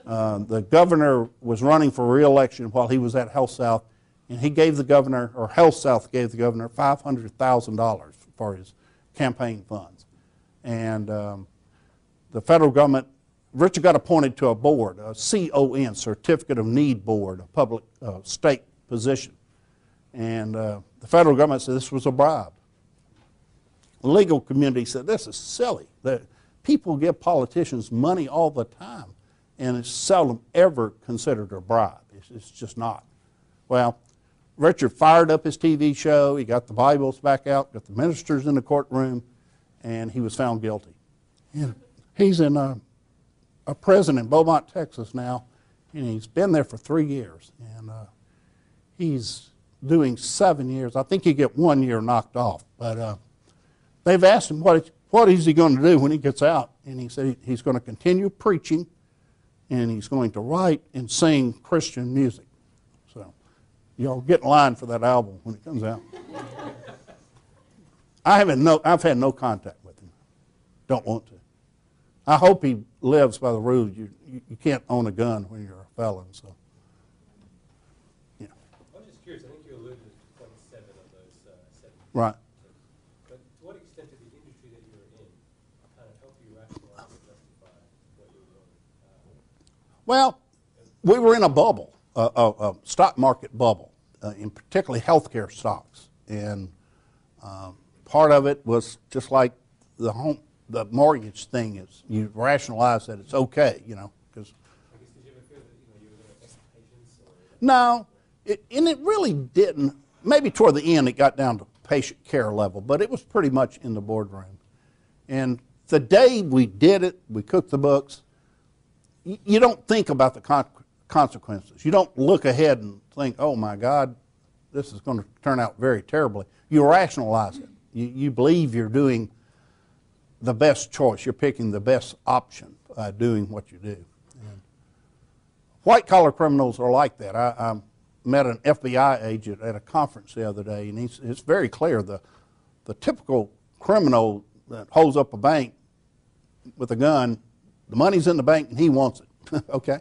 S3: Uh, the governor was running for reelection while he was at HealthSouth, and he gave the governor, or HealthSouth gave the governor, $500,000 for his campaign funds. And um, the federal government, Richard got appointed to a board, a CON, Certificate of Need Board, a public uh, state position. And uh, the federal government said this was a bribe. The legal community said this is silly. That people give politicians money all the time, and it's seldom ever considered a bribe. It's, it's just not. Well, Richard fired up his TV show. He got the Bibles back out, got the ministers in the courtroom, and he was found guilty. And he's in a, a prison in Beaumont, Texas now, and he's been there for three years. And uh, he's doing seven years. I think he get one year knocked off, but uh, they've asked him what what is he going to do when he gets out, and he said he's going to continue preaching, and he's going to write and sing Christian music. So, y'all get in line for that album when it comes out. I haven't no, I've had no contact with him. Don't want to. I hope he lives by the rules. You, you, you can't own a gun when you're a felon. So, yeah,
S1: I was just curious, I think you alluded to point seven of those uh, seven.
S3: right.
S1: But to what extent did the industry that you were in kind of help you rationalize and justify what you were doing? Uh,
S3: Well, we were in a bubble, a, a, a stock market bubble, uh, in particularly healthcare stocks, and um, part of it was just like the home, the mortgage thing is you rationalize that it's okay, you know, because no, it, and it really didn't. Maybe toward the end it got down to patient care level, but it was pretty much in the boardroom. And the day we did it, we cooked the books. You don't think about the con- consequences. You don't look ahead and think, "Oh my God, this is going to turn out very terribly." You rationalize it. You, you believe you're doing the best choice. You're picking the best option by doing what you do. White collar criminals are like that. I, I met an FBI agent at a conference the other day, and he's, it's very clear the, the typical criminal that holds up a bank with a gun, the money's in the bank and he wants it. okay?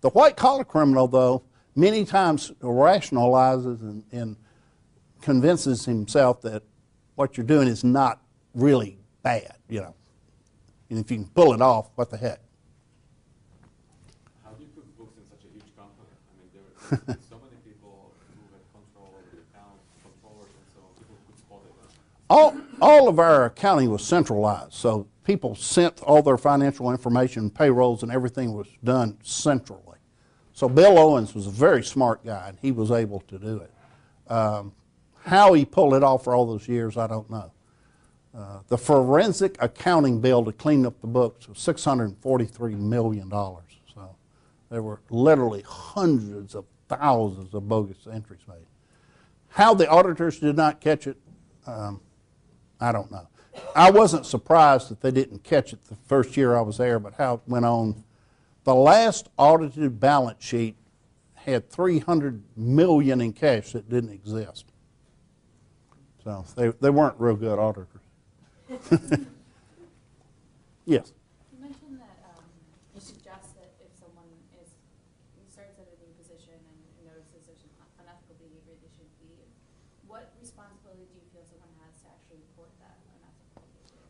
S3: The white collar criminal, though, many times rationalizes and, and convinces himself that what you're doing is not really bad, you know. And if you can pull it off, what the heck?
S4: How do you put books in such a huge company? I mean, there are so many people who have control over the accounts, controllers, and so on. People could spot it.
S3: all, all of our accounting was centralized. So people sent all their financial information, payrolls, and everything was done centrally. So Bill Owens was a very smart guy, and he was able to do it. Um, how he pulled it off for all those years, I don't know. Uh, the forensic accounting bill to clean up the books was $643 million. So there were literally hundreds of thousands of bogus entries made. How the auditors did not catch it, um, I don't know. I wasn't surprised that they didn't catch it the first year I was there, but how it went on. The last audited balance sheet had 300 million in cash that didn't exist. So they, they weren't real good auditors. yes.
S5: You mentioned that um, you suggest that if someone is starts at a new position and notices there's an unethical behavior, they should leave. What responsibility do you feel someone has to actually report that unethical behavior?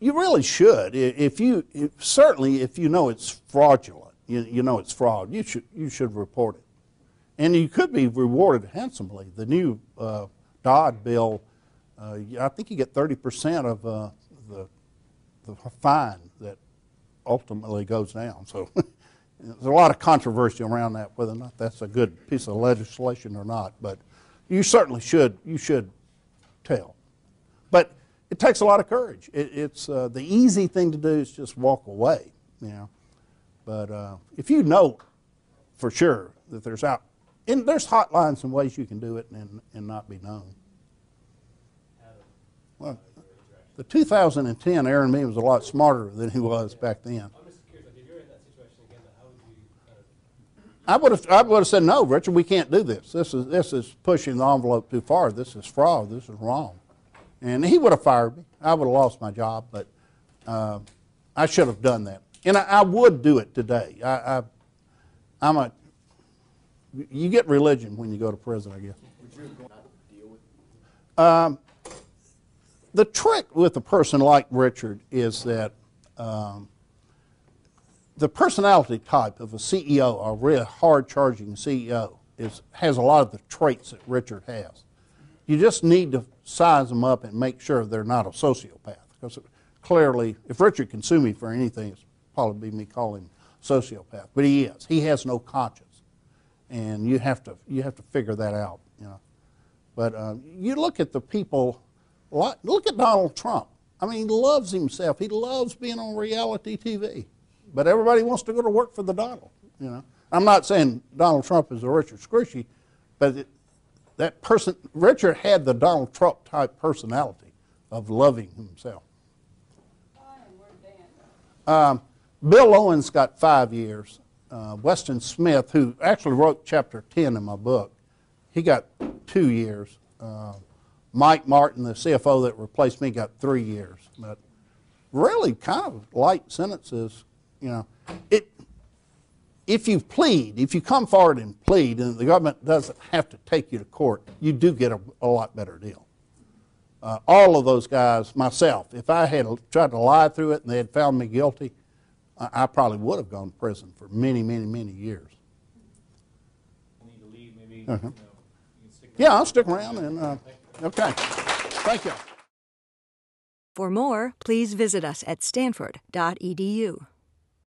S3: You really should. If you if, certainly if you know it's fraudulent, you, you know it's fraud. You should you should report it, and you could be rewarded handsomely. The new uh, Dodd bill, uh, I think you get thirty percent of uh, the the fine that ultimately goes down. So there's a lot of controversy around that, whether or not that's a good piece of legislation or not. But you certainly should you should tell. But it takes a lot of courage. It, it's uh, the easy thing to do is just walk away, you know. But uh, if you know for sure that there's out, and there's hotlines and ways you can do it and, and not be known. Well, the 2010 Aaron Beam was a lot smarter than he was back then.
S1: I'm just curious, like, if you're in that situation again, how would you kind of
S3: I would have, I would have said, no, Richard, we can't do this. This is, this is pushing the envelope too far. This is fraud. This is wrong. And he would have fired me. I would have lost my job, but uh, I should have done that. And I, I would do it today. I, I, I'm a, you get religion when you go to prison, I guess. Um, the trick with a person like Richard is that um, the personality type of a CEO, a real hard charging CEO, is, has a lot of the traits that Richard has. You just need to size them up and make sure they're not a sociopath. Because clearly, if Richard can sue me for anything, it's probably be me calling him sociopath. But he is. He has no conscience, and you have to you have to figure that out. You know. But uh, you look at the people. Look at Donald Trump. I mean, he loves himself. He loves being on reality TV. But everybody wants to go to work for the Donald. You know. I'm not saying Donald Trump is a Richard Scrushy, but it, that person, Richard had the Donald Trump type personality of loving himself. Um, Bill Owens got five years. Uh, Weston Smith, who actually wrote chapter 10 in my book, he got two years. Uh, Mike Martin, the CFO that replaced me, got three years. But really, kind of light sentences. You know, it. If you plead, if you come forward and plead, and the government doesn't have to take you to court, you do get a, a lot better deal. Uh, all of those guys, myself, if I had tried to lie through it and they had found me guilty, I, I probably would have gone to prison for many, many, many years.
S1: need to leave, maybe,
S3: Uh-huh.
S1: you know, you can stick
S3: Yeah, I'll stick around and, uh, okay. Thank you.
S6: For more, please visit us at stanford.edu.